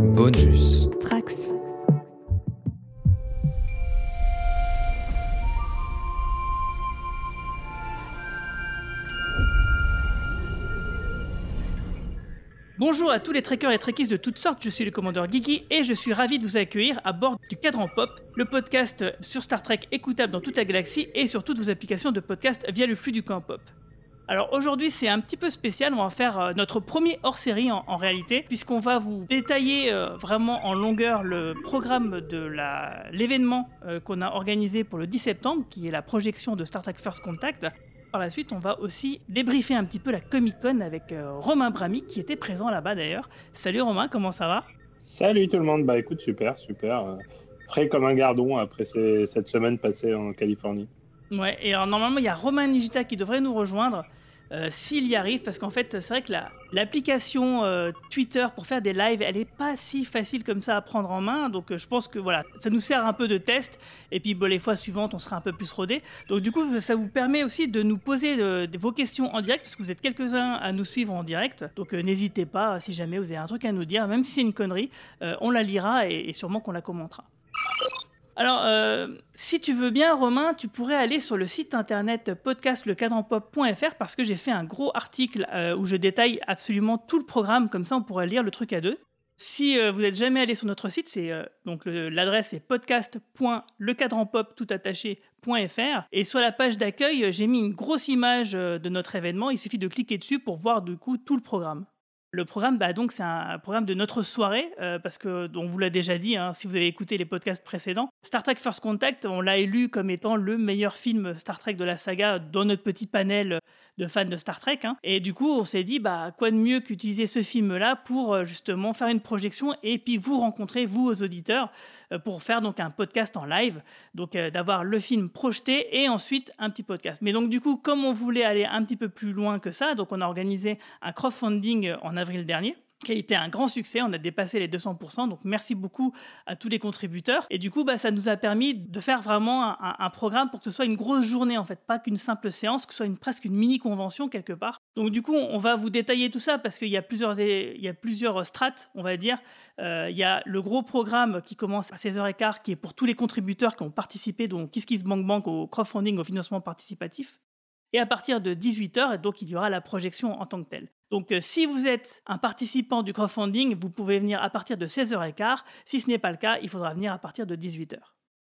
Bonus. Trax. Bonjour à tous les trekkers et trekkies de toutes sortes, je suis le commandeur Guigui et je suis ravi de vous accueillir à bord du Cadran Pop, le podcast sur Star Trek écoutable dans toute la galaxie et sur toutes vos applications de podcast via le flux du camp Pop. Alors aujourd'hui c'est un petit peu spécial, on va faire euh, notre premier hors-série en, en réalité, puisqu'on va vous détailler euh, vraiment en longueur le programme de l'événement euh, qu'on a organisé pour le 10 septembre, qui est la projection de Star Trek First Contact. Par la suite, on va aussi débriefer un petit peu la Comic Con avec euh, Romain Brami, qui était présent là-bas d'ailleurs. Salut Romain, comment ça va? Salut tout le monde, bah écoute, super, super. Frais comme un gardon après ces- cette semaine passée en Californie. Ouais, et alors normalement, il y a Romain Nigita qui devrait nous rejoindre euh, s'il y arrive, parce qu'en fait, c'est vrai que la- l'application euh, Twitter pour faire des lives, elle est pas si facile comme ça à prendre en main. Donc euh, je pense que voilà, ça nous sert un peu de test. Et puis les fois suivantes, on sera un peu plus rodé. Donc du coup, ça vous permet aussi de nous poser vos questions en direct, parce que vous êtes quelques-uns à nous suivre en direct. Donc n'hésitez pas, si jamais vous avez un truc à nous dire, même si c'est une connerie, on la lira et, et sûrement qu'on la commentera. Alors, euh, si tu veux bien, Romain, tu pourrais aller sur le site internet podcastlecadranpop.fr parce que j'ai fait un gros article euh, où je détaille absolument tout le programme, comme ça on pourrait lire le truc à deux. Si euh, vous n'êtes jamais allé sur notre site, c'est donc l'adresse est podcast.lecadranpop tout et sur la page d'accueil, j'ai mis une grosse image de notre événement. Il suffit de cliquer dessus pour voir du coup tout le programme. Le programme, bah, donc, c'est un programme de notre soirée, euh, parce que, on vous l'a déjà dit, hein, si vous avez écouté les podcasts précédents, Star Trek First Contact, on l'a élu comme étant le meilleur film Star Trek de la saga dans notre petit panel de fans de Star Trek. hein. Et du coup, on s'est dit, bah, quoi de mieux qu'utiliser ce film-là pour euh, justement faire une projection et puis vous rencontrer, vous, aux auditeurs, euh, pour faire donc un podcast en live. Donc, d'avoir le film projeté et ensuite un petit podcast. Mais donc, du coup, comme on voulait aller un petit peu plus loin que ça, donc on a organisé un crowdfunding en avril dernier qui a été un grand succès, on a dépassé les 200%, donc merci beaucoup à tous les contributeurs. Et du coup, bah, ça nous a permis de faire vraiment un, programme pour que ce soit une grosse journée, en fait, pas qu'une simple séance, que ce soit presque une mini-convention quelque part. Donc du coup, on va vous détailler tout ça parce qu'il y a plusieurs, plusieurs strates, on va dire. Euh, il y a le gros programme qui commence à 16h15, qui est pour tous les contributeurs qui ont participé, donc Kiss Kiss Bank Bank, au crowdfunding, au financement participatif. Et à partir de 18h, donc il y aura la projection en tant que telle. Donc euh, si vous êtes un participant du crowdfunding, vous pouvez venir à partir de 16h15. Si ce n'est pas le cas, il faudra venir à partir de 18h.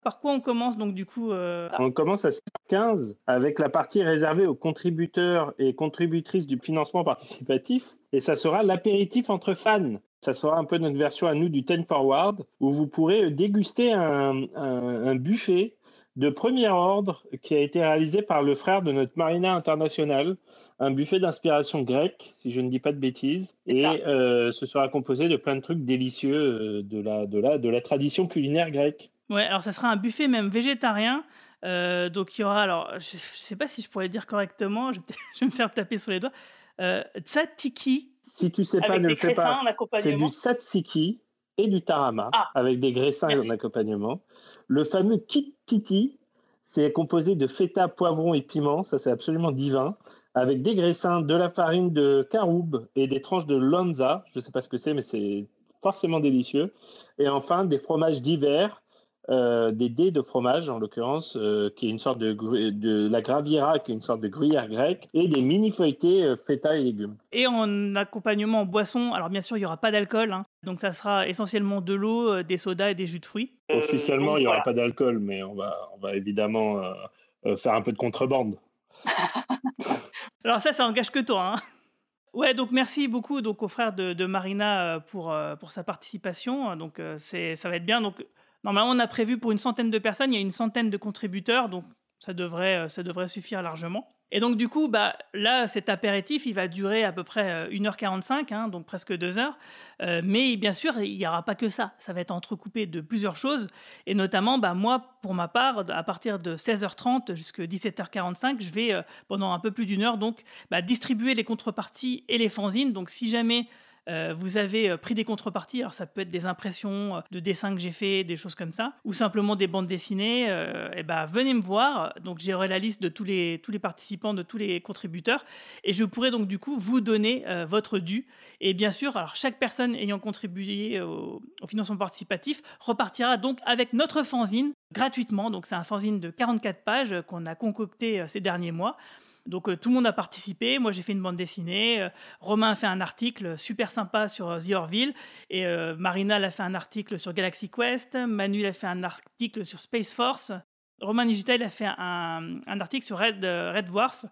Par quoi on commence donc du coup euh, On commence à 15 avec la partie réservée aux contributeurs et contributrices du financement participatif. Et ça sera l'apéritif entre fans. Ça sera un peu notre version à nous du 10 Forward, où vous pourrez déguster un, un- un buffet de premier ordre qui a été réalisé par le frère de notre Marina International, un buffet d'inspiration grecque, si je ne dis pas de bêtises. Et euh, ce sera composé de plein de trucs délicieux euh, de la, de la, de la tradition culinaire grecque. Ouais, alors ça sera un buffet même végétarien. Euh, donc il y aura, alors je ne sais pas si je pourrais le dire correctement, je vais, peut-être- je vais me faire taper sur les doigts. Euh, tzatziki Si tu sais pas, ne le fais pas. C'est du satsiki et du tarama Ah. avec des graissins Merci. en accompagnement. Le fameux kititi, c'est composé de feta, poivron et piment, ça c'est absolument divin, avec des graissins, de la farine de caroube et des tranches de lonza, je ne sais pas ce que c'est, mais c'est forcément délicieux. Et enfin, des fromages divers, euh, des dés de fromage en l'occurrence, euh, qui est une sorte de, la graviera, qui est une sorte de gruyère grecque, et des mini feuilletés euh, feta et légumes. Et en accompagnement en boisson, alors bien sûr il n'y aura pas d'alcool, hein. donc ça sera essentiellement de l'eau, euh, des sodas et des jus de fruits. Officiellement, il n'y aura voilà. pas d'alcool, mais on va, on va évidemment euh, euh, faire un peu de contrebande. Alors ça, ça engage que toi. hein. Ouais, donc merci beaucoup donc, au frère de, de Marina euh, pour, euh, pour sa participation. Donc euh, c'est, ça va être bien. Donc, normalement, on a prévu pour une centaine de personnes, il y a une centaine de contributeurs, donc ça devrait, ça devrait suffire largement. Et donc du coup, bah, là, cet apéritif, il va durer à peu près euh, 1h45, hein, donc presque 2 heures. Euh, mais bien sûr, il n'y aura pas que ça. Ça va être entrecoupé de plusieurs choses. Et notamment, bah, moi, pour ma part, à partir de 16h30 jusqu'à 17h45, je vais, euh, pendant un peu plus d'une heure, donc, bah, distribuer les contreparties et les fanzines. Donc si jamais euh, vous avez euh, pris des contreparties, alors ça peut être des impressions euh, de dessins que j'ai fait, des choses comme ça, ou simplement des bandes dessinées, et ben venez me voir. Donc j'aurai la liste de tous les, tous les participants, de tous les contributeurs, et je pourrai donc du coup vous donner votre dû. Et bien sûr, alors chaque personne ayant contribué au, au financement participatif repartira donc avec notre fanzine gratuitement. Donc c'est un fanzine de 44 pages qu'on a concocté ces derniers mois. Donc euh, tout le monde a participé. Moi, j'ai fait une bande dessinée. Euh, Romain a fait un article super sympa sur euh, The Orville. Et Marina a fait un article sur Galaxy Quest. Manu a fait un article sur Space Force. Romain Digital a fait un, article sur Red, Dwarf.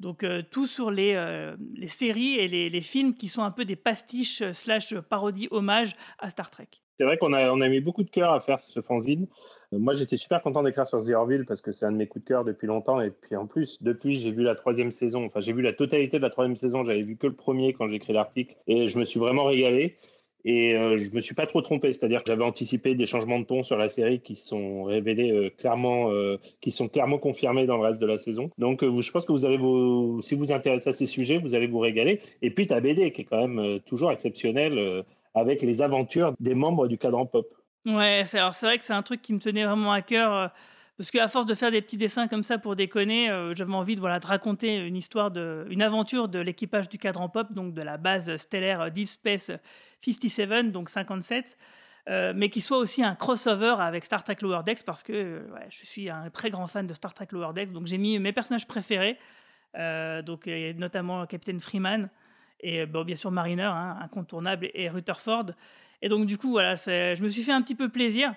Donc tout sur les, séries et les, films qui sont un peu des pastiches slash parodies hommages à Star Trek. C'est vrai qu'on a, on a mis beaucoup de cœur à faire ce fanzine. Euh, moi, j'étais super content d'écrire sur The Orville parce que c'est un de mes coups de cœur depuis longtemps. Et puis en plus, depuis, j'ai vu la troisième saison. Enfin, j'ai vu la totalité de la troisième saison. J'avais vu que le premier quand j'ai écrit l'article. Et je me suis vraiment régalé. Et euh, je me suis pas trop trompé, c'est-à-dire que j'avais anticipé des changements de ton sur la série qui sont révélés euh, clairement, qui sont clairement confirmés dans le reste de la saison. Donc, je pense que vous allez si vous vous intéressez à ces sujets, vous allez vous régaler. Et puis ta BD qui est quand même toujours exceptionnelle avec les aventures des membres du cadran pop. Ouais, alors c'est vrai que c'est un truc qui me tenait vraiment à cœur euh, parce qu'à force de faire des petits dessins comme ça pour déconner, euh, j'avais envie de voilà de raconter une histoire de une aventure de l'équipage du cadran pop donc de la base stellaire Deep Space 57 donc 57 euh, mais qui soit aussi un crossover avec Star Trek Lower Decks parce que je suis un très grand fan de Star Trek Lower Decks donc j'ai mis mes personnages préférés donc notamment Capitaine Freeman et bon, bien sûr Mariner hein, incontournable et Rutherford et donc, du coup, voilà, je me suis fait un petit peu plaisir.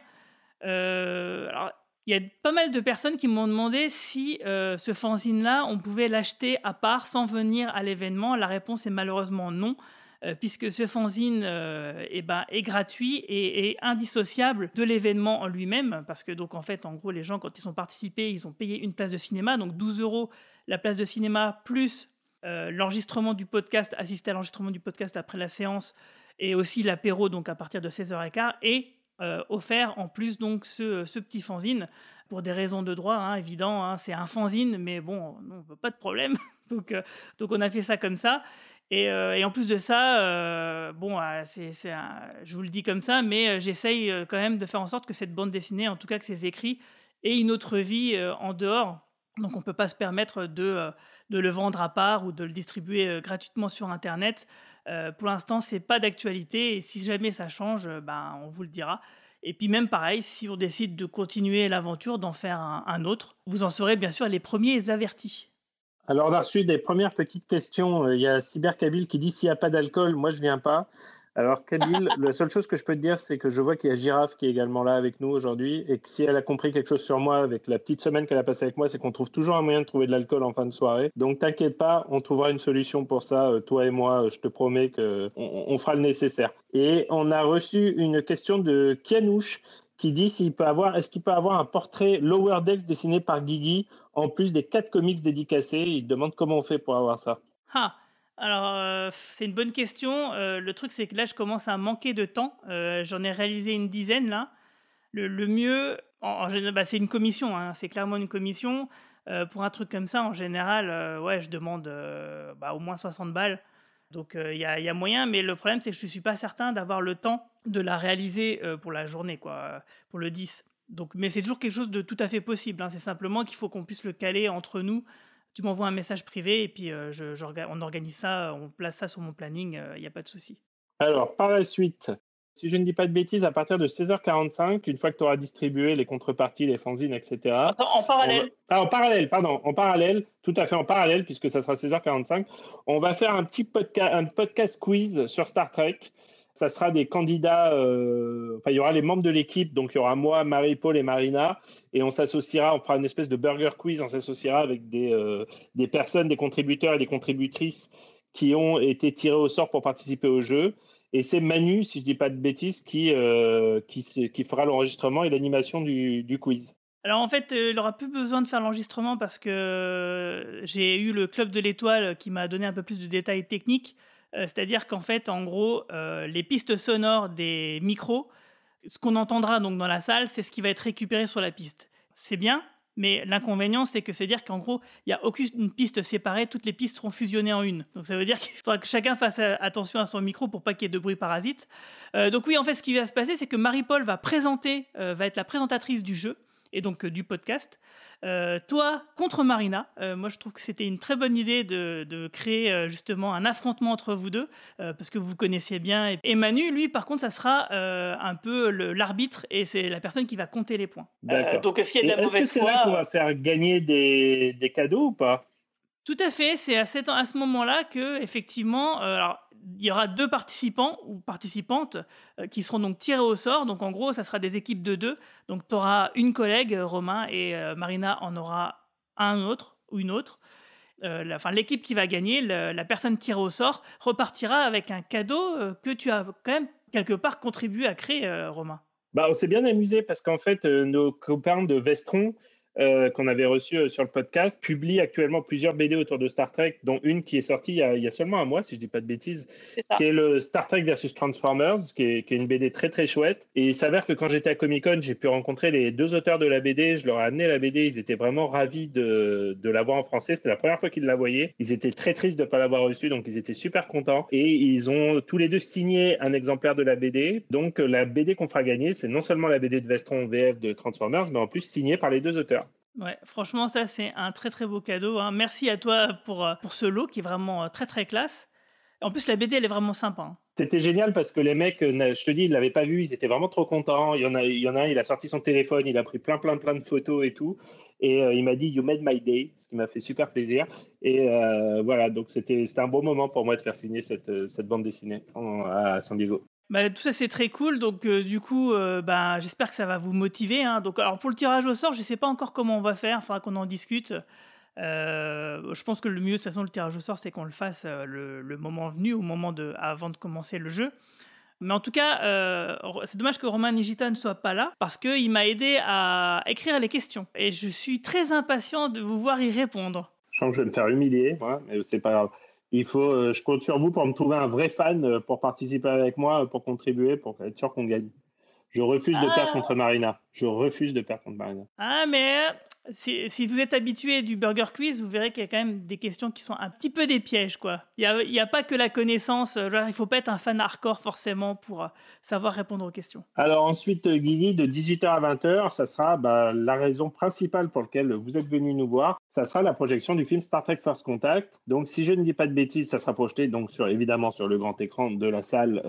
Euh, il y a pas mal de personnes qui m'ont demandé si euh, ce fanzine-là, on pouvait l'acheter à part sans venir à l'événement. La réponse est malheureusement non, euh, puisque ce fanzine eh ben, est gratuit et, indissociable de l'événement en lui-même. Parce que, donc, en fait, en gros, les gens, quand ils sont participés, ils ont payé une place de cinéma, donc 12 euros la place de cinéma, plus l'enregistrement du podcast, assister à l'enregistrement du podcast après la séance et aussi l'apéro donc à partir de 16h15 et euh, offert en plus donc ce, petit fanzine pour des raisons de droit hein, évident hein, c'est un fanzine mais bon on veut pas de problème. Donc euh, donc on a fait ça comme ça. Et, euh, et en plus de ça bon c'est je vous le dis comme ça mais j'essaye quand même de faire en sorte que cette bande dessinée en tout cas que ces écrits aient une autre vie en dehors. Donc on ne peut pas se permettre de, de le vendre à part ou de le distribuer gratuitement sur internet euh, pour l'instant, c'est pas d'actualité et si jamais ça change, euh, ben, on vous le dira. Et puis même pareil, si on décide de continuer l'aventure, d'en faire un, autre, vous en serez bien sûr les premiers avertis. Alors on a des premières petites questions. Euh, il y a Cyberkabil qui dit s'il n'y a pas d'alcool, moi je viens pas. Alors, Kabil, la seule chose que je peux te dire, c'est que je vois qu'il y a Girafe qui est également là avec nous aujourd'hui et que si elle a compris quelque chose sur moi avec la petite semaine qu'elle a passée avec moi, c'est qu'on trouve toujours un moyen de trouver de l'alcool en fin de soirée. Donc, t'inquiète pas, on trouvera une solution pour ça. Euh, toi et moi, euh, je te promets qu'on on fera le nécessaire. Et on a reçu une question de Kianouche qui dit s'il peut avoir, est-ce qu'il peut avoir un portrait Lower Decks dessiné par Guigui en plus des quatre comics dédicacés? Il demande comment on fait pour avoir ça. Ah. Alors, euh, c'est une bonne question. Euh, le truc, c'est que là, je commence à manquer de temps. Euh, j'en ai réalisé une dizaine, là. Le, mieux, bah, c'est une commission. Hein. c'est clairement une commission. pour un truc comme ça, en général, ouais, je demande bah, au moins 60 balles. Donc, il y, a moyen. Mais le problème, c'est que je ne suis pas certain d'avoir le temps de la réaliser pour la journée, quoi, pour le 10. Donc, mais c'est toujours quelque chose de tout à fait possible. Hein. C'est simplement qu'il faut qu'on puisse le caler entre nous tu m'envoies un message privé et puis euh, je, on organise ça, on place ça sur mon planning, il euh, n'y a pas de souci. Alors, par la suite, si je ne dis pas de bêtises, à partir de 16h45, une fois que tu auras distribué les contreparties, les fanzines, etc. Attends, en parallèle. Ah, en parallèle, pardon, en parallèle, tout à fait en parallèle, puisque ça sera 16h45, on va faire un petit podcast, un podcast quiz sur Star Trek ça sera des candidats, euh, il y aura les membres de l'équipe, donc il y aura moi, Marie-Paul et Marina, et on s'associera, on fera une espèce de burger quiz, on s'associera avec des, euh, des personnes, des contributeurs et des contributrices qui ont été tirés au sort pour participer au jeu. Et c'est Manu, si je ne dis pas de bêtises, qui, euh, qui, qui, fera l'enregistrement et l'animation du, du, quiz. Alors en fait, il n'aura plus besoin de faire l'enregistrement parce que j'ai eu le club de l'étoile qui m'a donné un peu plus de détails techniques. Euh, c'est-à-dire qu'en fait, en gros, euh, les pistes sonores des micros, ce qu'on entendra donc dans la salle, c'est ce qui va être récupéré sur la piste. C'est bien, Mais l'inconvénient, c'est que c'est dire qu'en gros, il n'y a aucune piste séparée, toutes les pistes seront fusionnées en une. Donc ça veut dire qu'il faudra que chacun fasse attention à son micro pour pas qu'il y ait de bruit parasite. donc oui, en fait, ce qui va se passer, c'est que Marie-Paul va présenter, va être la présentatrice du jeu et donc du podcast. Euh, toi contre Marina, euh, moi je trouve que c'était une très bonne idée de, créer euh, justement un affrontement entre vous deux, parce que vous vous connaissiez bien. Et, Manu, lui, par contre, ça sera un peu l'arbitre et c'est la personne qui va compter les points. donc s'il y a de la mauvaise Est-ce que c'est là qu'on va faire gagner des, des cadeaux ou pas? Tout à fait, c'est à, ce moment-là que effectivement, alors il y aura deux participants ou participantes euh, qui seront donc tirés au sort. Donc en gros, ça sera des équipes de deux. Donc tu auras une collègue, euh, Romain, et euh, Marina en aura un autre ou une autre. l'équipe qui va gagner, la personne tirée au sort, repartira avec un cadeau que tu as quand même quelque part contribué à créer, Romain. Bah, on s'est bien amusé parce qu'en fait, nos copains de Vestron euh, qu'on avait reçu euh, sur le podcast, publie actuellement plusieurs BD autour de Star Trek, dont une qui est sortie il y a, seulement un mois, si je ne dis pas de bêtises, qui est le Star Trek versus Transformers, qui est, une BD très très chouette. Et il s'avère que quand j'étais à Comic Con, j'ai pu rencontrer les deux auteurs de la BD, je leur ai amené la BD, ils étaient vraiment ravis de, de la voir en français, c'était la première fois qu'ils la voyaient. Ils étaient très tristes de ne pas l'avoir reçue, donc ils étaient super contents. Et ils ont tous les deux signé un exemplaire de la BD. Donc la BD qu'on fera gagner, c'est non seulement la BD de Vestron VF de Transformers, mais en plus signée par les deux auteurs. Ouais, franchement, ça, c'est un très très beau cadeau. Hein. Merci à toi pour, euh, pour ce lot qui est vraiment euh, très très classe. En plus, la BD, elle est vraiment sympa. Hein. C'était génial parce que les mecs, euh, je te dis, ils ne l'avaient pas vu, ils étaient vraiment trop contents. Il y, en a, il y en a un, il a sorti son téléphone, il a pris plein plein plein de photos et tout. Et il m'a dit, You made my day, ce qui m'a fait super plaisir. Et voilà, donc c'était un bon moment pour moi de faire signer cette, cette bande dessinée à San Diego. Bah, tout ça c'est très cool, donc euh, du coup, euh, bah, j'espère que ça va vous motiver. Hein. Donc, alors pour le tirage au sort, je ne sais pas encore comment on va faire, il faudra qu'on en discute. Euh, je pense que le mieux de toute façon le tirage au sort, c'est qu'on le fasse le, moment venu, au moment de, avant de commencer le jeu. Mais en tout cas, c'est dommage que Romain Nigita ne soit pas là parce qu'il m'a aidé à écrire les questions et je suis très impatient de vous voir y répondre. Je sens que je vais me faire humilier, mais c'est pas grave il faut, euh, je compte sur vous pour me trouver un vrai fan euh, pour participer avec moi, euh, pour contribuer, pour être sûr qu'on gagne. Je refuse de perdre ah. contre Marina. Je refuse de perdre contre Marina. Ah, mais si, vous êtes habitué du Burger Quiz, vous verrez qu'il y a quand même des questions qui sont un petit peu des pièges, quoi. Il n'y a, pas que la connaissance. Euh, genre, il faut pas être un fan hardcore forcément pour euh, savoir répondre aux questions. Alors ensuite, euh, Guigui, de 18h à 20h, ça sera bah, la raison principale pour laquelle vous êtes venu nous voir. Ça sera la projection du film Star Trek First Contact. Donc, si je ne dis pas de bêtises, ça sera projeté donc évidemment sur le grand écran de la salle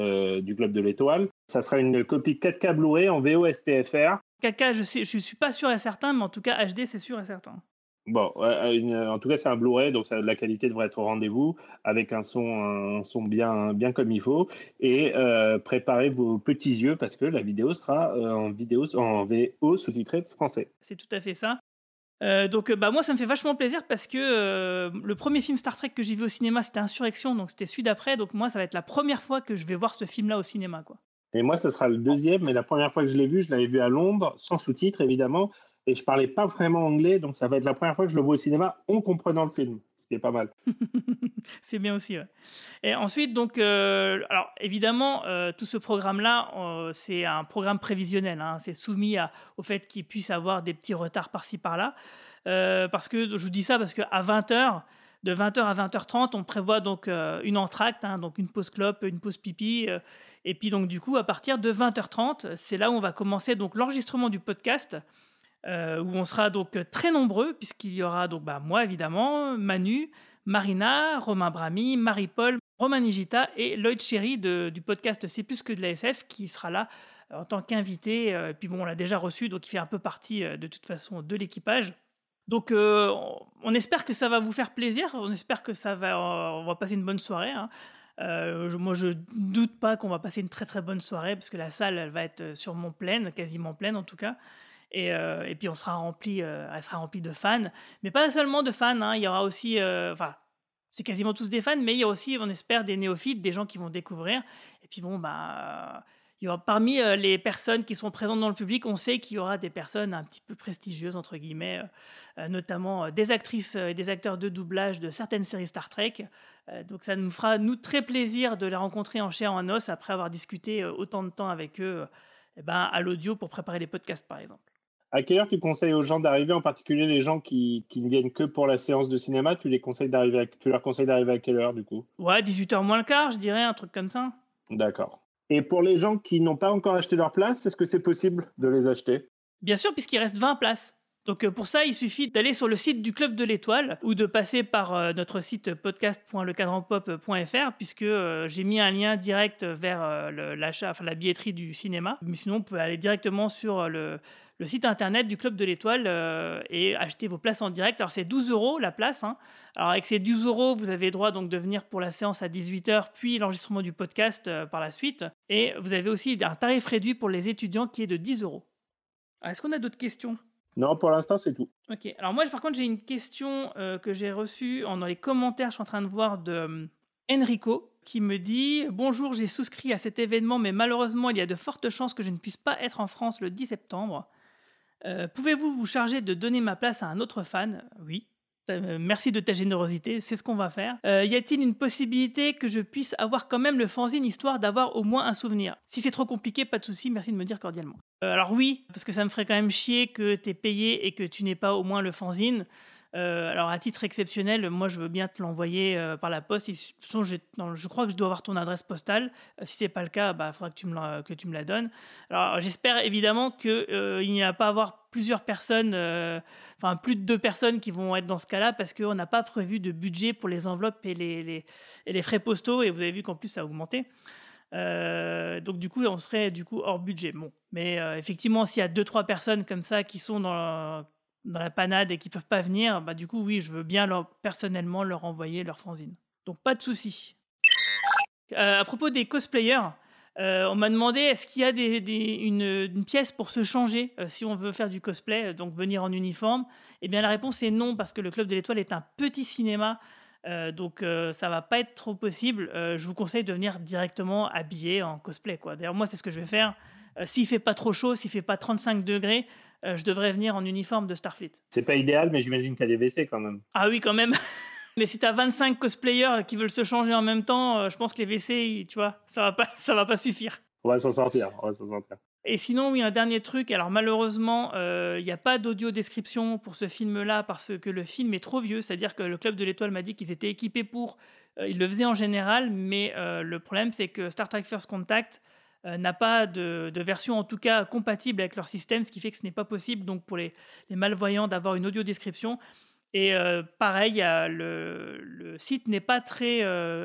du Globe de l'Étoile. Ça sera une copie 4K Blu-ray en VO-STFR 4K, je ne je suis pas sûr et certain, mais en tout cas, HD, c'est sûr et certain. Bon, en tout cas, c'est un Blu-ray, donc ça, la qualité devrait être au rendez-vous, avec un son, un son bien, bien comme il faut. Et euh, préparez vos petits yeux parce que la vidéo sera euh, en vidéo en VO sous-titré français. C'est tout à fait ça. Euh, donc, bah moi, ça me fait vachement plaisir parce que le premier film Star Trek que j'ai vu au cinéma, c'était Insurrection, donc c'était celui d'après. Donc moi, ça va être la première fois que je vais voir ce film-là au cinéma, quoi. Et moi, ce sera le deuxième, mais la première fois que je l'ai vu, je l'avais vu à Londres, sans sous-titres évidemment, et je parlais pas vraiment anglais, donc ça va être la première fois que je le vois au cinéma en comprenant le film, ce qui est pas mal. c'est bien aussi. Et ensuite, donc, euh, alors évidemment, euh, tout ce programme-là, euh, c'est un programme prévisionnel. Hein, c'est soumis au fait qu'il puisse avoir des petits retards par-ci par-là. parce que je vous dis ça parce qu'à 20h, de 20h à 20h30, on prévoit donc une entracte, hein, donc une pause clope, une pause pipi et puis donc du coup, à partir de 20h30, c'est là où on va commencer donc l'enregistrement du podcast, euh, où on sera donc très nombreux, puisqu'il y aura donc bah, moi évidemment, Manu, Marina, Romain Brami, Marie-Paul, Romain Nigita et Lloyd Chéry du podcast C'est plus que de la SF qui sera là euh, en tant qu'invité. Euh, et puis bon, on l'a déjà reçu, donc il fait un peu partie de toute façon de l'équipage. Donc on espère que ça va vous faire plaisir, on espère que ça va, on va passer une bonne soirée. Hein. Euh, moi, je doute pas qu'on va passer une très très bonne soirée parce que la salle, elle va être sûrement pleine, quasiment pleine en tout cas. Et, euh, puis on sera rempli, euh, elle sera remplie de fans, mais pas seulement de fans. Hein, il y aura aussi, enfin, c'est quasiment tous des fans, mais il y a aussi, on espère, des néophytes, des gens qui vont découvrir. Et puis bon, bah il y aura, parmi euh, les personnes qui sont présentes dans le public, on sait qu'il y aura des personnes un petit peu prestigieuses, entre guillemets, euh, euh, notamment des actrices et des acteurs de doublage de certaines séries Star Trek. donc ça nous fera, nous, très plaisir de les rencontrer en chair, en os, après avoir discuté autant de temps avec eux eh ben, à l'audio pour préparer les podcasts, par exemple. À quelle heure tu conseilles aux gens d'arriver, en particulier les gens qui, qui, ne viennent que pour la séance de cinéma? Tu les conseilles d'arriver, tu leur conseilles d'arriver à quelle heure du coup? Ouais, 18h moins le quart, je dirais, un truc comme ça. D'accord. Et pour les gens qui n'ont pas encore acheté leur place, est-ce que c'est possible de les acheter? Bien sûr, puisqu'il reste 20 places. Donc euh, pour ça, il suffit d'aller sur le site du Club de l'Étoile ou de passer par euh, notre site podcast.lecadranpop.fr puisque euh, j'ai mis un lien direct vers l'achat, enfin la billetterie du cinéma. Mais sinon, vous pouvez aller directement sur le, site internet du Club de l'Étoile et acheter vos places en direct. Alors c'est 12 euros la place. Hein. Alors avec ces 12 euros, vous avez droit donc de venir pour la séance à 18h puis l'enregistrement du podcast par la suite. Et vous avez aussi un tarif réduit pour les étudiants qui est de 10 euros. Est-ce qu'on a d'autres questions? Non, pour l'instant, c'est tout. Ok. Alors moi, par contre, j'ai une question euh, que j'ai reçue dans les commentaires. Je suis en train de voir de euh, Enrico qui me dit Bonjour, j'ai souscrit à cet événement, mais malheureusement, il y a de fortes chances que je ne puisse pas être en France le 10 septembre. Euh, pouvez-vous vous charger de donner ma place à un autre fan? Oui. Merci de ta générosité, c'est ce qu'on va faire. y a-t-il une possibilité que je puisse avoir quand même le fanzine histoire d'avoir au moins un souvenir? Si c'est trop compliqué, pas de souci, merci de me dire cordialement. Euh, alors oui, parce que ça me ferait quand même chier que tu es payé et que tu n'aies pas au moins le fanzine. Euh, alors à titre exceptionnel, moi je veux bien te l'envoyer euh, par la poste. je, crois que je dois avoir ton adresse postale. si c'est pas le cas, il bah, faudra que tu me la, que tu me la donnes. Alors j'espère évidemment qu'il n'y a pas à avoir plusieurs personnes, enfin plus de deux personnes qui vont être dans ce cas-là parce qu'on n'a pas prévu de budget pour les enveloppes et les, et les frais postaux. Et vous avez vu qu'en plus ça a augmenté. Euh, donc du coup, on serait du coup hors budget. Bon, mais euh, effectivement, s'il y a deux trois personnes comme ça qui sont dans dans la panade et qui peuvent pas venir, bah du coup, oui, je veux bien personnellement leur envoyer leur fanzine. Donc pas de souci. Euh, à propos des cosplayers, on m'a demandé est-ce qu'il y a une, pièce pour se changer si on veut faire du cosplay, donc venir en uniforme? Eh bien, la réponse est non parce que le Club de l'Étoile est un petit cinéma euh, donc euh, ça va pas être trop possible. Euh, je vous conseille de venir directement habillé en cosplay. D'ailleurs, moi, c'est ce que je vais faire. S'il fait pas trop chaud, s'il fait pas 35 degrés, je devrais venir en uniforme de Starfleet. C'est pas idéal, mais j'imagine qu'il y a des WC quand même. Ah oui, quand même. mais si tu as 25 cosplayers qui veulent se changer en même temps, je pense que les WC, tu vois, ça va pas, ça va pas suffire. On va s'en sortir, on va s'en sortir. Et sinon, oui, un dernier truc. Alors malheureusement, euh, il n'y a pas d'audio description pour ce film-là parce que le film est trop vieux. C'est-à-dire que le Club de l'Étoile m'a dit qu'ils étaient équipés pour. Euh, ils le faisaient en général, mais euh, le problème, c'est que Star Trek First Contact n'a pas de, version, en tout cas, compatible avec leur système, ce qui fait que ce n'est pas possible donc pour les, malvoyants d'avoir une audio description. Et pareil, le, site n'est pas très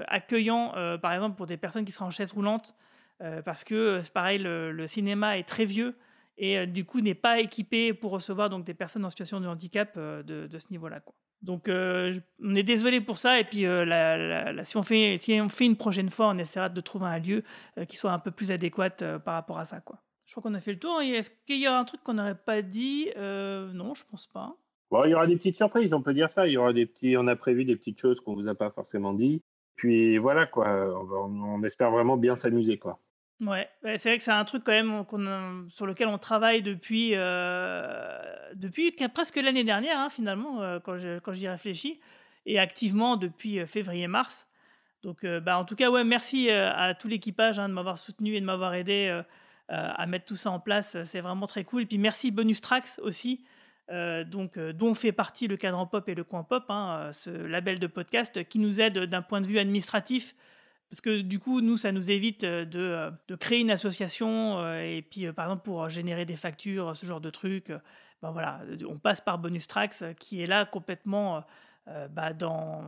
accueillant, par exemple, pour des personnes qui seraient en chaise roulante. Euh, parce que euh, c'est pareil, le, cinéma est très vieux et euh, du coup n'est pas équipé pour recevoir donc des personnes en situation de handicap de, ce niveau-là. Donc on est désolé pour ça et puis si, on fait, une prochaine fois, on essaiera de trouver un lieu qui soit un peu plus adéquat par rapport à ça. Je crois qu'on a fait le tour. Est-ce qu'il y a un truc qu'on n'aurait pas dit? Non, je pense pas. Il y aura des petites surprises, on peut dire ça. Il y aura des petits, on a prévu des petites choses qu'on vous a pas forcément dit. Puis voilà quoi, on, on espère vraiment bien s'amuser quoi. Ouais, c'est vrai que c'est un truc quand même sur lequel on travaille depuis, euh, depuis presque l'année dernière, hein, finalement, euh, quand je- quand j'y réfléchis, et activement depuis euh, février-mars. Donc, bah, en tout cas, ouais, merci à tout l'équipage hein, de m'avoir soutenu et de m'avoir aidé à mettre tout ça en place. C'est vraiment très cool. Et puis merci Bonus Tracks aussi, donc, dont fait partie le cadran pop et le coin pop, hein, ce label de podcast qui nous aide d'un point de vue administratif parce que du coup, nous, ça nous évite euh, euh, de, créer une association euh, et puis, par exemple, pour générer des factures, ce genre de trucs, ben voilà, on passe par Bonus Tracks qui est là complètement bah, dans,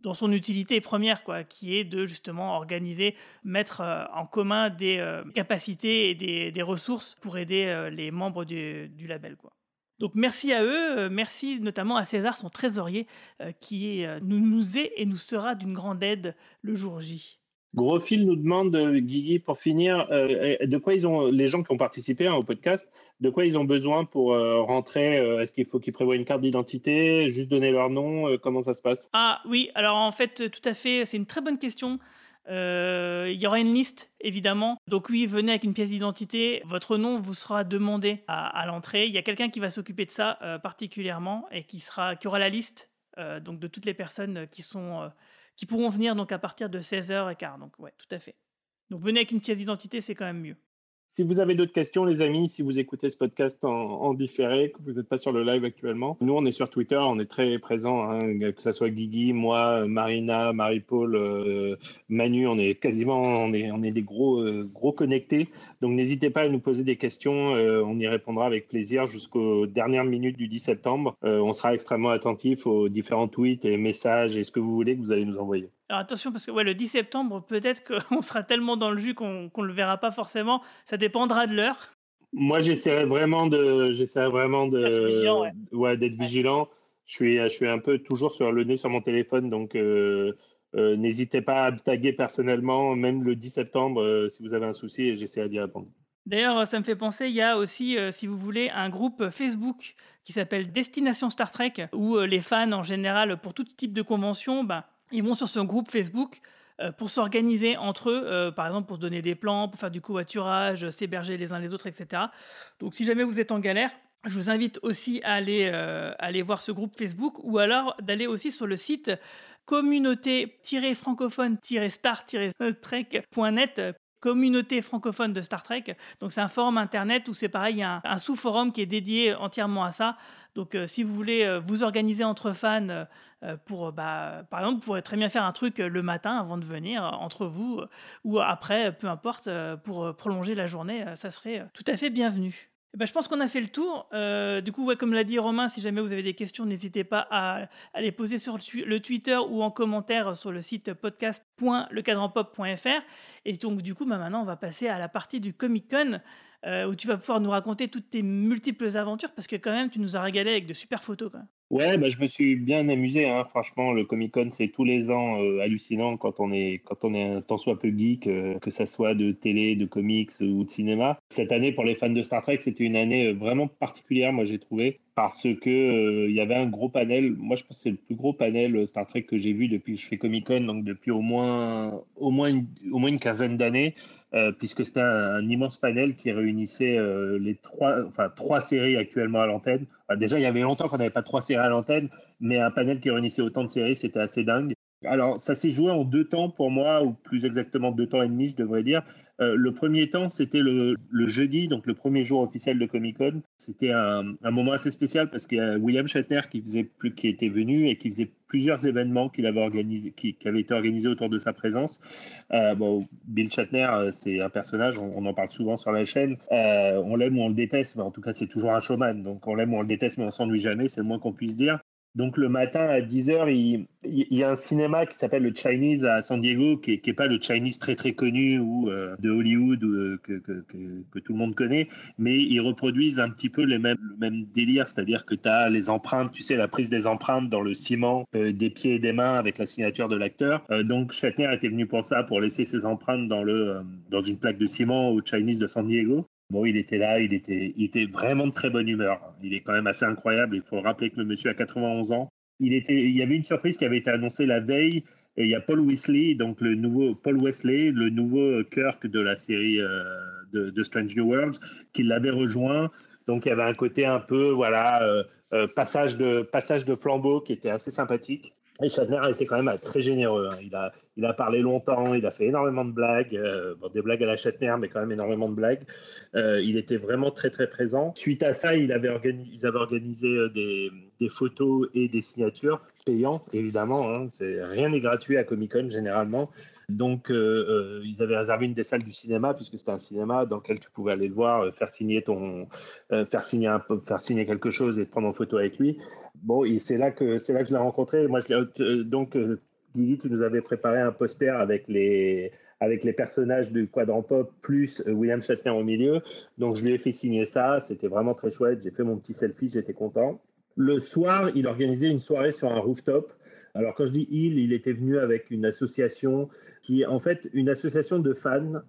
dans son utilité première, quoi, qui est de justement organiser, mettre en commun des capacités et des, ressources pour aider les membres du, du label. Quoi. Donc merci à eux, euh, merci notamment à César, son trésorier, euh, qui euh, nous, est et nous sera d'une grande aide le jour J. Gros fil nous demande, Guigui, pour finir, de quoi ils ont, les gens qui ont participé hein, au podcast, de quoi ils ont besoin pour rentrer Est-ce qu'il faut qu'ils prévoient une carte d'identité, juste donner leur nom Comment ça se passe? Ah oui, alors en fait, tout à fait, c'est une très bonne question. Euh, il y aura une liste, évidemment. Donc oui, venez avec une pièce d'identité. Votre nom vous sera demandé à, l'entrée. Il y a quelqu'un qui va s'occuper de ça euh, particulièrement et qui, sera, qui aura la liste euh, donc de toutes les personnes qui, pourront venir donc à partir de 16h15. Donc ouais, tout à fait. Donc venez avec une pièce d'identité, c'est quand même mieux. Si vous avez d'autres questions, les amis, si vous écoutez ce podcast en, différé, que vous n'êtes pas sur le live actuellement, nous, on est sur Twitter, on est très présents, hein, que ce soit Guigui, moi, Marina, Marie-Paul, euh, Manu, on est quasiment, on est, des gros, euh, gros connectés. Donc, n'hésitez pas à nous poser des questions, euh, on y répondra avec plaisir jusqu'aux dernières minutes du 10 septembre. on sera extrêmement attentif aux différents tweets et messages et ce que vous voulez que vous allez nous envoyer. Alors attention, parce que ouais, le 10 septembre, peut-être qu'on sera tellement dans le jus qu'on ne le verra pas forcément. Ça dépendra de l'heure. Moi, j'essaierai vraiment de, j'essaierai vraiment de, vigilant, ouais. d'être vigilant. Je suis, je suis un peu toujours sur le nez sur mon téléphone, donc euh, euh, n'hésitez pas à me taguer personnellement, même le 10 septembre, euh, si vous avez un souci, et j'essaierai d'y répondre. D'ailleurs, ça me fait penser, il y a aussi, si vous voulez, un groupe Facebook qui s'appelle Destination Star Trek, où les fans, en général, pour tout type de convention, bah, ils vont sur ce groupe Facebook euh, pour s'organiser entre eux, euh, par exemple pour se donner des plans, pour faire du covoiturage, s'héberger les uns les autres, etc. Donc si jamais vous êtes en galère, je vous invite aussi à aller, euh, aller voir ce groupe Facebook ou alors d'aller aussi sur le site communauté-francophone-star-trek.net communauté francophone de Star Trek. Donc c'est un forum internet où c'est pareil, il y a un, sous-forum qui est dédié entièrement à ça. Donc si vous voulez vous organiser entre fans euh, pour, bah, par exemple, vous pourrez très bien faire un truc le matin avant de venir entre vous ou après, peu importe, pour prolonger la journée, ça serait tout à fait bienvenu. Eh ben, je pense qu'on a fait le tour. Euh, du coup, comme l'a dit Romain, si jamais vous avez des questions, n'hésitez pas à, les poser sur le, Twitter ou en commentaire sur le site podcast.lecadranpop.fr. Et donc, du coup, bah, maintenant, on va passer à la partie du Comic Con. Euh, où tu vas pouvoir nous raconter toutes tes multiples aventures parce que quand même tu nous as régalé avec de super photos. Ouais, bah, je me suis bien amusé. Hein. Franchement, le Comic Con, c'est tous les ans euh, hallucinant quand on est quand on est un tant soit peu geek, euh, que ça soit de télé, de comics ou de cinéma. Cette année, pour les fans de Star Trek, c'était une année euh, vraiment particulière, moi j'ai trouvé, parce que il y avait un gros panel. Moi, je pense que c'est le plus gros panel Star Trek que j'ai vu depuis que je fais Comic Con, donc depuis au moins au moins une, au moins une quinzaine d'années. puisque c'était un, immense panel qui réunissait les trois, enfin, trois séries actuellement à l'antenne déjà, il y avait longtemps qu'on n'avait pas trois séries à l'antenne, mais un panel qui réunissait autant de séries, c'était assez dingue. Alors, ça s'est joué en deux temps pour moi, ou plus exactement deux temps et demi, je devrais dire. Euh, le premier temps, c'était le, jeudi, donc le premier jour officiel de Comic Con. C'était un, moment assez spécial parce qu'il y a William Shatner qui, était venu et qui faisait plusieurs événements qu'il avait organisé, qui, avaient été organisés autour de sa présence. Euh, Bill Shatner, euh, c'est un personnage, on, en parle souvent sur la chaîne. on l'aime ou on le déteste, mais en tout cas, c'est toujours un showman. Donc, on l'aime ou on le déteste, mais on s'ennuie jamais, c'est le moins qu'on puisse dire. Donc le matin à 10h, il, y a un cinéma qui s'appelle le Chinese à San Diego, qui n'est pas le Chinese très très connu ou euh, de Hollywood euh, que, tout le monde connaît, mais ils reproduisent un petit peu les mêmes, le même délire, c'est-à-dire que tu as les empreintes, tu sais, la prise des empreintes dans le ciment euh, des pieds et des mains avec la signature de l'acteur. donc Shatner était venu pour ça, pour laisser ses empreintes dans, le, dans une plaque de ciment au Chinese de San Diego. Bon, il était là, il était, il était vraiment de très bonne humeur. Il est quand même assez incroyable. Il faut rappeler que le monsieur a 91 ans. Il, était, il y avait une surprise qui avait été annoncée la veille. Et il y a Paul Wesley, donc le nouveau Paul Wesley, le nouveau Kirk de la série euh, de, Strange New Worlds, qui l'avait rejoint. Donc il y avait un côté un peu, voilà, euh, euh, passage de passage de flambeau qui était assez sympathique. Et Shatner a été quand même très généreux. Hein. Il, a, parlé longtemps, il a fait énormément de blagues, euh, des blagues à la Shatner, mais quand même énormément de blagues. Euh, il était vraiment très très présent. Suite à ça, il avait ils avaient organisé euh, des, photos et des signatures payants, évidemment. Hein. rien n'est gratuit à Comic Con généralement. Donc, ils avaient réservé une des salles du cinéma, puisque c'était un cinéma dans lequel tu pouvais aller le voir, faire signer ton, faire signer faire signer quelque chose et prendre en photo avec lui. Bon, c'est là que c'est là que je l'ai rencontré. Moi, euh, donc euh, Guigui, tu nous avais préparé un poster avec les avec les personnages du Quadrant Pop plus euh, William Shatner au milieu. Donc, je lui ai fait signer ça. C'était vraiment très chouette. J'ai fait mon petit selfie. J'étais content. Le soir, il organisait une soirée sur un rooftop. Alors, quand je dis il, il était venu avec une association qui est en fait une association de fans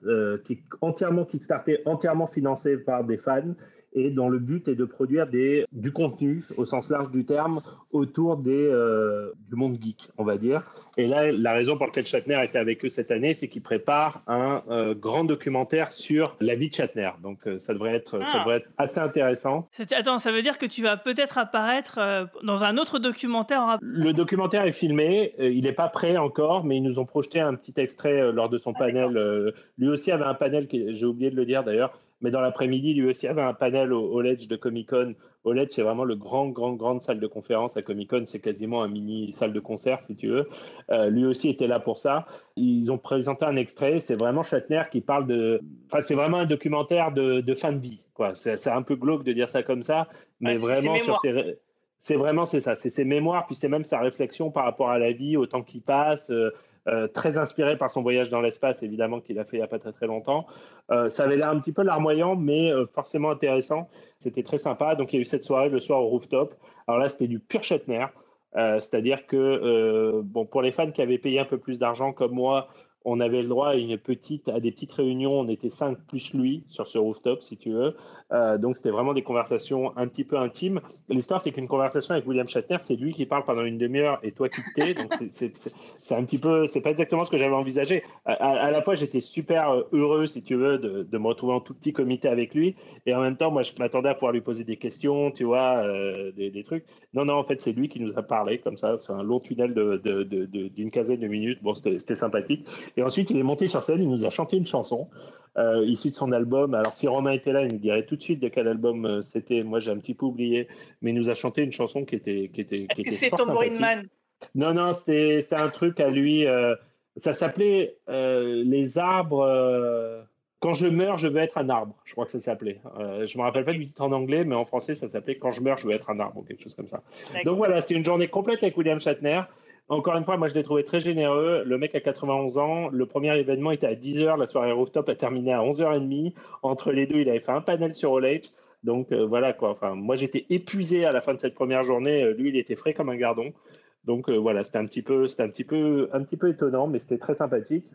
qui est entièrement kickstartée, entièrement financée par des fans et dont le but est de produire des, du contenu au sens large du terme autour des, euh, du monde geek, on va dire. Et là, la raison pour laquelle Shatner était avec eux cette année, c'est qu'il prépare un euh, grand documentaire sur la vie de Shatner. Donc euh, ça, devrait être, ça ah. devrait être assez intéressant. Attends, ça veut dire que tu vas peut-être apparaître dans un autre documentaire Le documentaire est filmé, il n'est pas prêt encore, mais ils nous ont projeté un petit extrait lors de son ah, panel. lui aussi avait un panel, j'ai oublié de le dire d'ailleurs, Mais dans l'après-midi, lui aussi avait un panel au, au Ledge de Comic Con. Au Ledge, c'est vraiment le grand, grand, grande salle de conférence à Comic Con. C'est quasiment un mini salle de concert, si tu veux. Euh, lui aussi était là pour ça. Ils ont présenté un extrait. C'est vraiment Shatner qui parle de. Enfin, c'est vraiment un documentaire de, de fin de vie. Quoi. C'est, un peu glauque de dire ça comme ça, mais vraiment sur ses c'est vraiment c'est ça, c'est ses mémoires, puis c'est même sa réflexion par rapport à la vie, au temps qui passe, euh, euh, très inspiré par son voyage dans l'espace, évidemment, qu'il a fait il n'y a pas très très longtemps. Euh, ça avait l'air un petit peu larmoyant, mais forcément intéressant. C'était très sympa. Donc il y a eu cette soirée le soir au rooftop. Alors là, c'était du pur Shatner. C'est-à-dire que bon, pour les fans qui avaient payé un peu plus d'argent comme moi, on avait le droit à une petite, à des petites réunions. On était cinq plus lui sur ce rooftop, si tu veux. Euh, donc c'était vraiment des conversations un petit peu intimes. L'histoire, c'est qu'une conversation avec William Shatner, c'est lui qui parle pendant une demi-heure et toi qui t'es. Donc c'est un petit peu, c'est pas exactement ce que j'avais envisagé. À, la fois, j'étais super euh, heureux, si tu veux, de, me retrouver en tout petit comité avec lui, et en même temps, moi, je m'attendais à pouvoir lui poser des questions, tu vois, euh, des, trucs. Non, non, en fait, c'est lui qui nous a parlé comme ça. C'est un long tunnel d'une de, de, quinzaine de minutes. Bon, c'était sympathique. Et ensuite, il est monté sur scène, il nous a chanté une chanson euh, issu de son album. Alors, si Romain était là, il nous dirait tout de suite de quel album euh, c'était. Moi, j'ai un petit peu oublié, mais il nous a chanté une chanson qui était. Qui était, qui était c'est Tambourine Man Non, non, c'était un truc à lui. Euh, ça s'appelait euh, Les arbres. Quand je meurs, je veux être un arbre. Je crois que ça s'appelait. je me rappelle pas du titre en anglais, mais en français, ça s'appelait Quand je meurs, je veux être un arbre ou quelque chose comme ça. Donc voilà, c'était une journée complète avec William Shatner. Encore une fois, moi je l'ai trouvé très généreux. Le mec a 91 ans. Le premier événement était à 10h. La soirée rooftop a terminé à 11h30. Entre les deux, il avait fait un panel sur All Donc euh, voilà quoi. Enfin, moi j'étais épuisé à la fin de cette première journée. Euh, lui, il était frais comme un gardon. Donc euh, voilà, c'était un petit peu, c'était un petit peu, un petit peu étonnant, mais c'était très sympathique.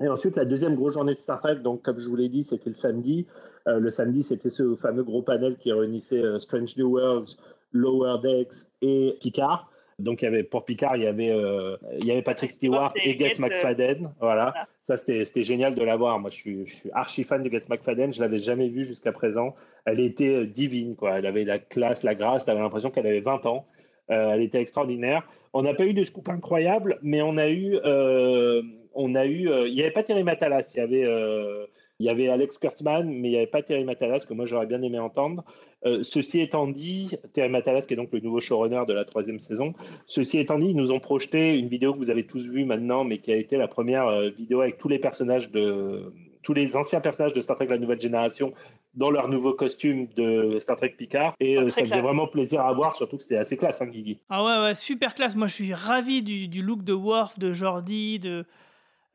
Et ensuite, la deuxième grosse journée de Star Trek, donc comme je vous l'ai dit, c'était le samedi. le samedi, c'était ce fameux gros panel qui réunissait Strange New Worlds, Lower Decks et Picard. Donc, il y avait, pour Picard, il y avait, euh, il y avait Patrick Stewart et, Gates euh, McFadden. Voilà. Ça, c'était génial de la voir. Moi, je suis, je suis archi fan de Gates McFadden. Je l'avais jamais vue jusqu'à présent. Elle était euh, divine, quoi. Elle avait la classe, la grâce. Tu avais l'impression qu'elle avait 20 ans. elle était extraordinaire. On n'a pas eu de scoop incroyable, mais on a eu, on a eu, il n'y avait pas Terry Matalas. Il y avait, il y avait Alex Kurtzman, mais il n'y avait pas Terry Matalas, que moi j'aurais bien aimé entendre. Euh, ceci étant dit, Terry Matalas, qui est donc le nouveau showrunner de la troisième saison, ceci étant dit, ils nous ont projeté une vidéo que vous avez tous vue maintenant, mais qui a été la première euh, vidéo avec tous les personnages de tous les anciens personnages de Star Trek la nouvelle génération dans leur nouveau costume de Star Trek Picard. Et euh, ça faisait vraiment plaisir à voir, surtout que c'était assez classe, hein, Guigui. Ah ouais, ouais, super classe. Moi, je suis ravi du, du look de Worf, de Jordi, de,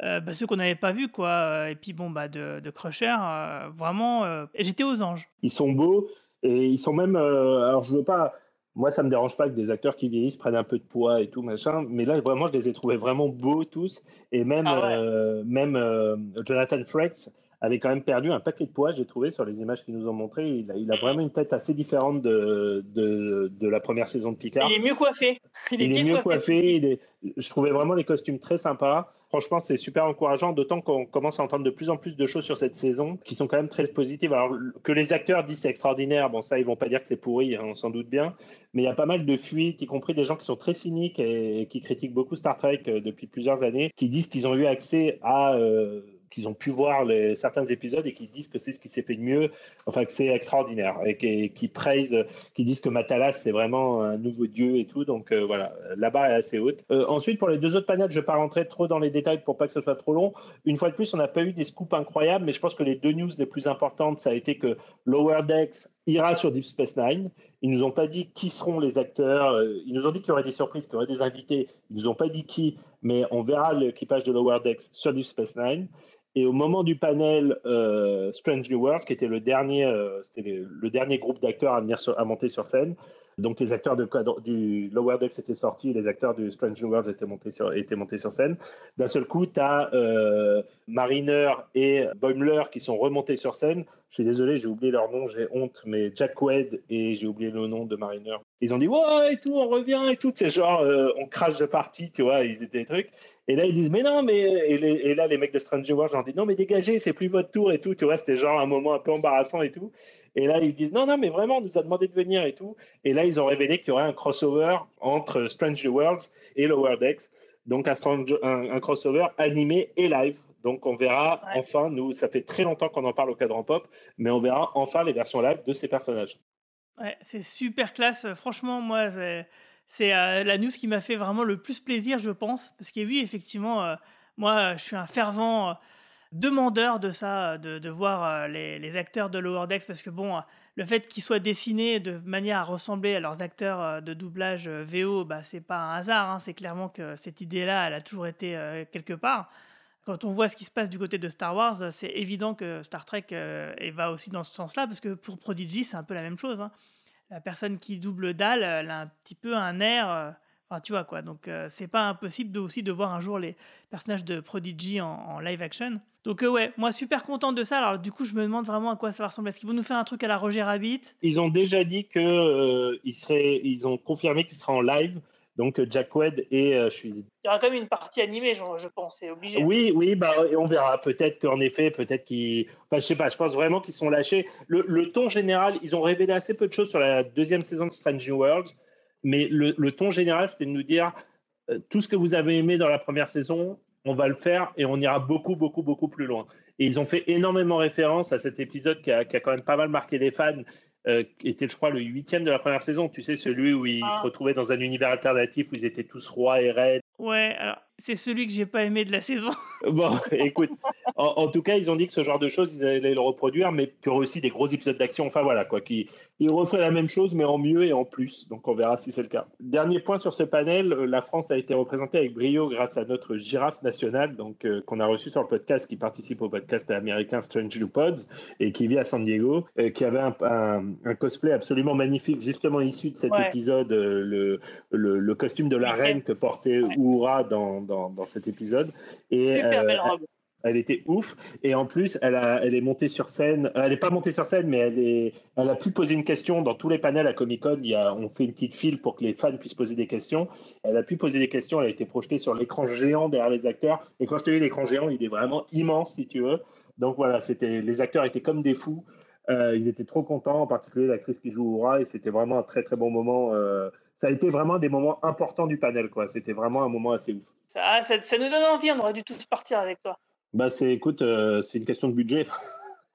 euh, bah, ceux qu'on n'avait pas vus, quoi. Et puis, bon, bah, de, de Crusher, euh, vraiment, euh, j'étais aux anges. Ils sont beaux et ils sont même. alors, je veux pas. Moi, ça me dérange pas que des acteurs qui vieillissent prennent un peu de poids et tout, machin. Mais là, vraiment, je les ai trouvés vraiment beaux tous. Et même, ah même Jonathan Frakes avait quand même perdu un paquet de poids, j'ai trouvé, sur les images qu'ils nous ont montrées. Il a, il a, vraiment une tête assez différente de, de, de, la première saison de Picard. Il est mieux coiffé. Il est, mieux coiffé. je trouvais vraiment les costumes très sympas. Franchement, c'est super encourageant, d'autant qu'on commence à entendre de plus en plus de choses sur cette saison qui sont quand même très positives. Alors que les acteurs disent c'est extraordinaire, bon ça ils vont pas dire que c'est pourri, hein, on s'en doute bien, mais il y a pas mal de fuites, y compris des gens qui sont très cyniques et, qui critiquent beaucoup Star Trek euh, depuis plusieurs années, qui disent qu'ils ont eu accès à euh, qu'ils ont pu voir certains épisodes et qui disent que c'est ce qui s'est fait de mieux, enfin que c'est extraordinaire et qui, qui praisent, qui disent que Matalas c'est vraiment un nouveau dieu et tout. Donc euh, voilà, la barre est assez haute. Euh, ensuite, pour les deux autres panels, je ne vais pas rentrer trop dans les détails pour pas que ce soit trop long. Une fois de plus, on n'a pas eu des scoops incroyables, mais je pense que les deux news les plus importantes, ça a été que Lower Decks ira sur Deep Space Nine. Ils nous ont pas dit qui seront les acteurs. Euh, ils nous ont dit qu'il y aurait des surprises, qu'il y aurait des invités. Ils nous ont pas dit qui, mais on verra l'équipage de Lower Decks sur Deep Space Nine. Et au moment du panel euh, Strange New World, qui était le dernier, euh, c'était le, dernier groupe d'acteurs à venir à monter sur scène, donc les acteurs du Lower Decks étaient sortis, les acteurs du Strange New World étaient montés sur, scène. D'un seul coup, tu as euh, Mariner et Boimler qui sont remontés sur scène. Je suis désolé, j'ai oublié leur nom, j'ai honte, mais Jack Wade et j'ai oublié le nom de Mariner. Ils ont dit ouais et tout, on revient et tout. C'est genre on crache de partie, tu vois. Ils étaient des trucs. Et là, ils disent, mais non, mais. Et, là, les mecs de Stranger World, j'en dis, non, mais dégagez, c'est plus votre tour et tout. Tu vois, c'était genre un moment un peu embarrassant et tout. Et là, ils disent, non, non, mais vraiment, on nous a demandé de venir et tout. Et là, ils ont révélé qu'il y aurait un crossover entre Stranger Worlds et Lower Decks. Donc, un, un, crossover animé et live. Donc on verra enfin, nous, ça fait très longtemps qu'on en parle au cadran pop, mais on verra enfin les versions live de ces personnages. Ouais, c'est super classe. Franchement, moi, c'est euh, la news qui m'a fait vraiment le plus plaisir, je pense. Parce que oui, effectivement, euh, moi, je suis un fervent euh, demandeur de ça, de, voir les, acteurs de Lower Decks, parce que bon, le fait qu'ils soient dessinés de manière à ressembler à leurs acteurs de doublage VO, bah, c'est pas un hasard. Hein. c'est clairement que cette idée-là, elle a toujours été quelque part quand on voit ce qui se passe du côté de Star Wars, c'est évident que Star Trek euh, va aussi dans ce sens-là, parce que pour Prodigy, c'est un peu la même chose. Hein. La personne qui double Dal, elle a un petit peu un air. Euh, enfin, tu vois quoi. Donc, euh, c'est pas impossible de, aussi de voir un jour les personnages de Prodigy en, live action. Donc, ouais, moi, super content de ça. Alors, du coup, je me demande vraiment à quoi ça va ressembler. Est-ce qu'ils vont nous faire un truc à la Roger Rabbit? Ils ont déjà dit qu'ils ils ont confirmé qu'il sera en live donc Jack Webb et euh, je suis. Il y aura quand même une partie animée, je, pense, c'est obligé. Oui, oui, bah on verra. Peut-être qu'en effet, peut-être qu'ils. Enfin, je sais pas. Je pense vraiment qu'ils sont lâchés. Le, ton général, ils ont révélé assez peu de choses sur la deuxième saison de Strange New Worlds, mais le, ton général, c'était de nous dire euh, tout ce que vous avez aimé dans la première saison, on va le faire et on ira beaucoup, beaucoup, beaucoup plus loin. Et ils ont fait énormément référence à cet épisode qui a, qui a quand même pas mal marqué les fans euh, était, je crois, le huitième de la première saison. Tu sais, celui où ils se ah. retrouvaient dans un univers alternatif où ils étaient tous rois et reines. Ouais, alors c'est celui que j'ai pas aimé de la saison. bon, écoute, en, tout cas, ils ont dit que ce genre de choses, ils allaient le reproduire, mais qu'il y aurait aussi des gros épisodes d'action. Enfin voilà, quoi, qui ils referaient la même chose, mais en mieux et en plus. Donc on verra si c'est le cas. Dernier point sur ce panel, euh, la France a été représentée avec brio grâce à notre girafe nationale, donc euh, qu'on a reçu sur le podcast, qui participe au podcast américain Strange New Pods et qui vit à San Diego, euh, qui avait un, cosplay absolument magnifique, justement issu de cet épisode, le, le, costume de la reine que portait Oura dans, dans, dans, cet épisode. Et, Super belle robe elle était ouf. Et en plus, elle, a, elle est montée sur scène. Elle n'est pas montée sur scène, mais elle, est, elle a pu poser une question dans tous les panels à Comic Con. Il y a, on fait une petite file pour que les fans puissent poser des questions. Elle a pu poser des questions. Elle a été projetée sur l'écran géant derrière les acteurs. Et quand je te dis l'écran géant, il est vraiment immense, si tu veux. Donc voilà, c'était, les acteurs étaient comme des fous. Euh, ils étaient trop contents, en particulier l'actrice qui joue Aura. Et c'était vraiment un très très bon moment. Euh, ça a été vraiment des moments importants du panel. quoi. C'était vraiment un moment assez ouf. Ça, ça, ça nous donne envie. On aurait dû tous partir avec toi. Bah, c'est, écoute, euh, c'est une question de budget.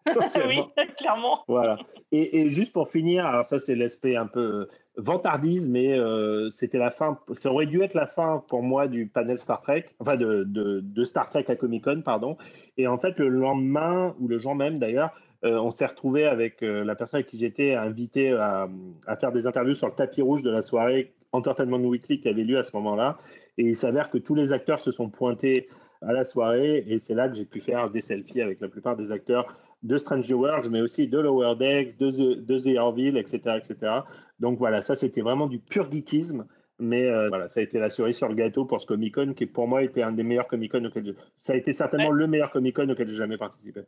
oui, clairement. Voilà. Et, juste pour finir, alors ça, c'est l'aspect un peu euh, vantardise, mais euh, c'était la fin. Ça aurait dû être la fin pour moi du panel Star Trek, enfin de, de, Star Trek à Comic Con, pardon. Et en fait, le lendemain, ou le jour même d'ailleurs, on s'est retrouvé avec la personne avec qui j'étais invité à, à, faire des interviews sur le tapis rouge de la soirée Entertainment Weekly qui avait lieu à ce moment-là. Et il s'avère que tous les acteurs se sont pointés à la soirée. Et c'est là que j'ai pu faire des selfies avec la plupart des acteurs de Strange New Worlds, mais aussi de Lower Decks, de The, de The Orville, etc., etc. Donc voilà, ça c'était vraiment du pur geekisme. Mais euh, voilà, ça a été la cerise sur le gâteau pour ce Comic Con, qui pour moi était un des meilleurs Comic Con auquel Ça a été certainement le meilleur Comic Con auquel j'ai jamais participé.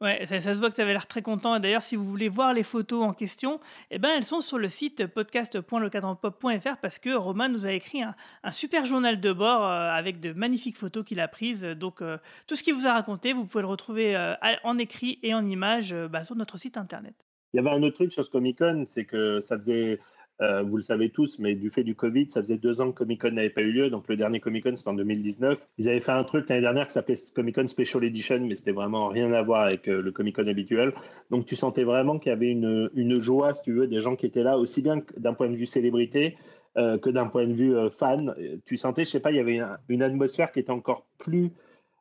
Ouais, ça, se voit que tu avais l'air très content. D'ailleurs, si vous voulez voir les photos en question, eh ben, elles sont sur le site podcast.lecadranpop.fr parce que Romain nous a écrit un, super journal de bord euh, avec de magnifiques photos qu'il a prises. Donc, euh, tout ce qu'il vous a raconté, vous pouvez le retrouver euh, en écrit et en image bah, sur notre site internet. Il y avait un autre truc sur ce Comic Con, c'est que ça faisait euh, vous le savez tous, mais du fait du Covid, ça faisait deux ans que Comic Con n'avait pas eu lieu. Donc le dernier Comic Con, c'était en 2019. Ils avaient fait un truc l'année dernière qui s'appelait Comic Con Special Edition, mais c'était vraiment rien à voir avec euh, le Comic Con habituel. Donc tu sentais vraiment qu'il y avait une, joie, si tu veux, des gens qui étaient là, aussi bien d'un point de vue célébrité euh, que d'un point de vue fan. Tu sentais, je sais pas, il y avait une atmosphère qui était encore plus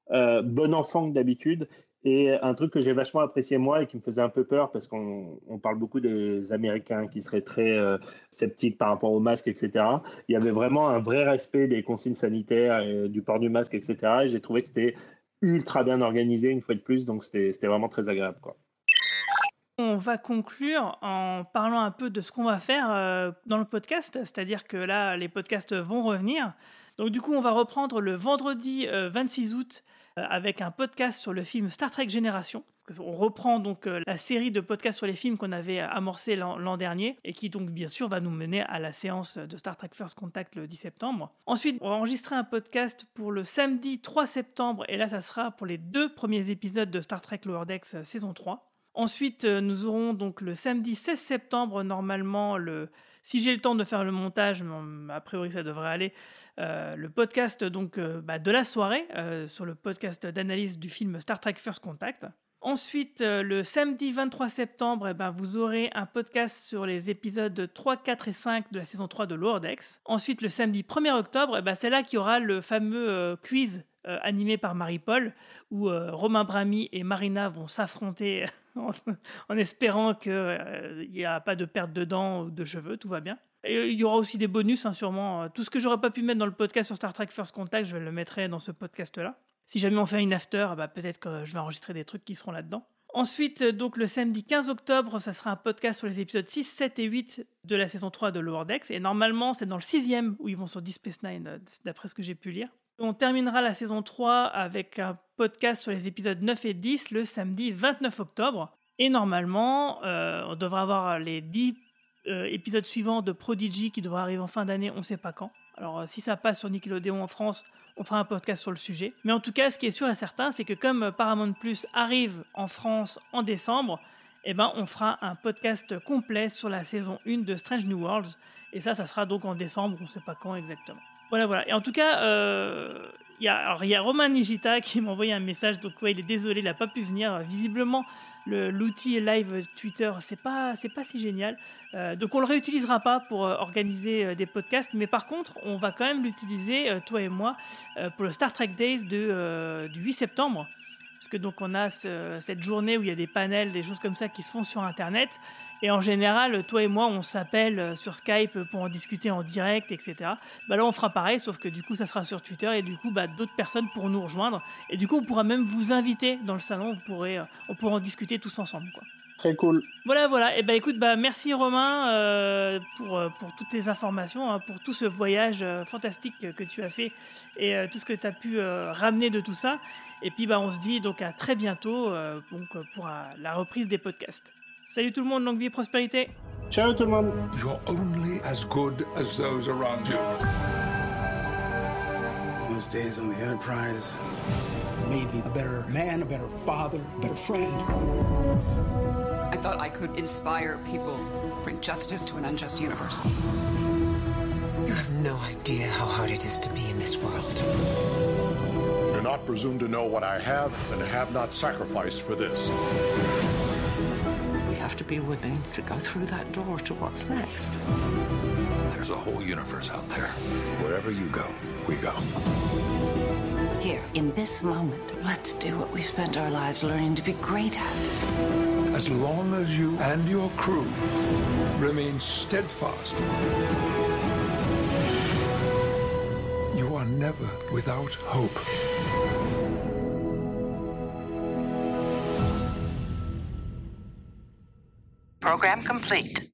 bon enfant que d'habitude. Et un truc que j'ai vachement apprécié moi et qui me faisait un peu peur parce qu'on parle beaucoup des Américains qui seraient très euh, sceptiques par rapport au masque, etc. Il y avait vraiment un vrai respect des consignes sanitaires, et du port du masque, etc. Et j'ai trouvé que c'était ultra bien organisé une fois de plus, donc c'était vraiment très agréable. Quoi. On va conclure en parlant un peu de ce qu'on va faire euh, dans le podcast, c'est-à-dire que là, les podcasts vont revenir. Donc du coup, on va reprendre le vendredi 26 euh, août euh, avec un podcast sur le film Star Trek Génération. On reprend donc euh, la série de podcasts sur les films qu'on avait amorcé l'an dernier et qui donc bien sûr va nous mener à la séance de Star Trek First Contact le 10 septembre. Ensuite, on va enregistrer un podcast pour le samedi 3 septembre et là ça sera pour les deux premiers épisodes de Star Trek Lower Decks saison 3. Ensuite, euh, nous aurons donc le samedi 16 septembre, normalement, le, si j'ai le temps de faire le montage, a priori ça devrait aller, euh, le podcast donc, euh, bah, de la soirée sur le podcast d'analyse du film Star Trek First Contact. Ensuite, le samedi 23 septembre, eh ben, vous aurez un podcast sur les épisodes 3, 4 et 5 de la saison 3 de Lower Ensuite, le samedi 1er octobre, eh ben, c'est là qu'il y aura le fameux quiz euh, animé par Marie-Paul, où euh, Romain Brami et Marina vont s'affronter en, espérant qu'il n'y a pas de perte de dents ou de cheveux, tout va bien. Il y aura aussi des bonus, hein, sûrement. Tout ce que j'aurais pas pu mettre dans le podcast sur Star Trek First Contact, je le mettrai dans ce podcast-là. Si jamais on fait une after, bah, peut-être que je vais enregistrer des trucs qui seront là-dedans. Ensuite, donc le samedi 15 octobre, ça sera un podcast sur les épisodes 6, 7 et 8 de la saison 3 de Lower Decks. Et normalement, c'est dans le sixième où ils vont sur Deep Space Nine, euh, d'après ce que j'ai pu lire. On terminera la saison 3 avec un podcast sur les épisodes 9 et 10 le samedi 29 octobre. Et normalement, euh, on devrait avoir les 10 euh, épisodes suivants de Prodigy qui devraient arriver en fin d'année, on ne sait pas quand. Alors euh, si ça passe sur Nickelodeon en France, on fera un podcast sur le sujet. Mais en tout cas, ce qui est sûr et certain, c'est que comme Paramount Plus arrive en France en décembre, eh ben, on fera un podcast complet sur la saison 1 de Strange New Worlds. Et ça, ça sera donc en décembre, on ne sait pas quand exactement. Voilà, voilà. Et en tout cas, euh, il y, a, Romain Nigita qui m'a envoyé un message. Donc, ouais, il est désolé, il n'a pas pu venir. Visiblement, l'outil live Twitter, c'est pas, c'est pas si génial. Euh, donc, on le réutilisera pas pour euh, organiser des podcasts. Mais par contre, on va quand même l'utiliser, toi et moi, pour le Star Trek Days du 8 septembre. Parce que donc on a cette journée où il y a des panels, des choses comme ça qui se font sur Internet. Et en général, toi et moi, on s'appelle euh, sur Skype pour en discuter en direct, etc. Bah là, on fera pareil, sauf que du coup, ça sera sur Twitter et du coup, bah, d'autres personnes pourront nous rejoindre. Et du coup, on pourra même vous inviter dans le salon. Pourrez, euh, on pourra en discuter tous ensemble. Très cool. Voilà, voilà. Et bah écoute, bah merci Romain euh, pour, pour toutes tes informations, hein, pour tout ce voyage fantastique que tu as fait et tout ce que tu as pu ramener de tout ça. Et puis bah on se dit donc à très bientôt donc, pour la reprise des podcasts. Salut tout le monde, longue vie et prospérité. Ciao tout le monde. You're only as good as those around you. Those days on the Enterprise made me a better man, a better father, a better friend. I thought I could inspire people, bring justice to an unjust universe. You have no idea how hard it is to be in this world. Do not presume to know what I have and have not sacrificed for this We have to be willing to go through that door to what's next. There's a whole universe out there. Wherever you go, we go. Here, in this moment, let's do what we spent our lives learning to be great at. As long as you and your crew remain steadfast, you are never without hope. Program complete.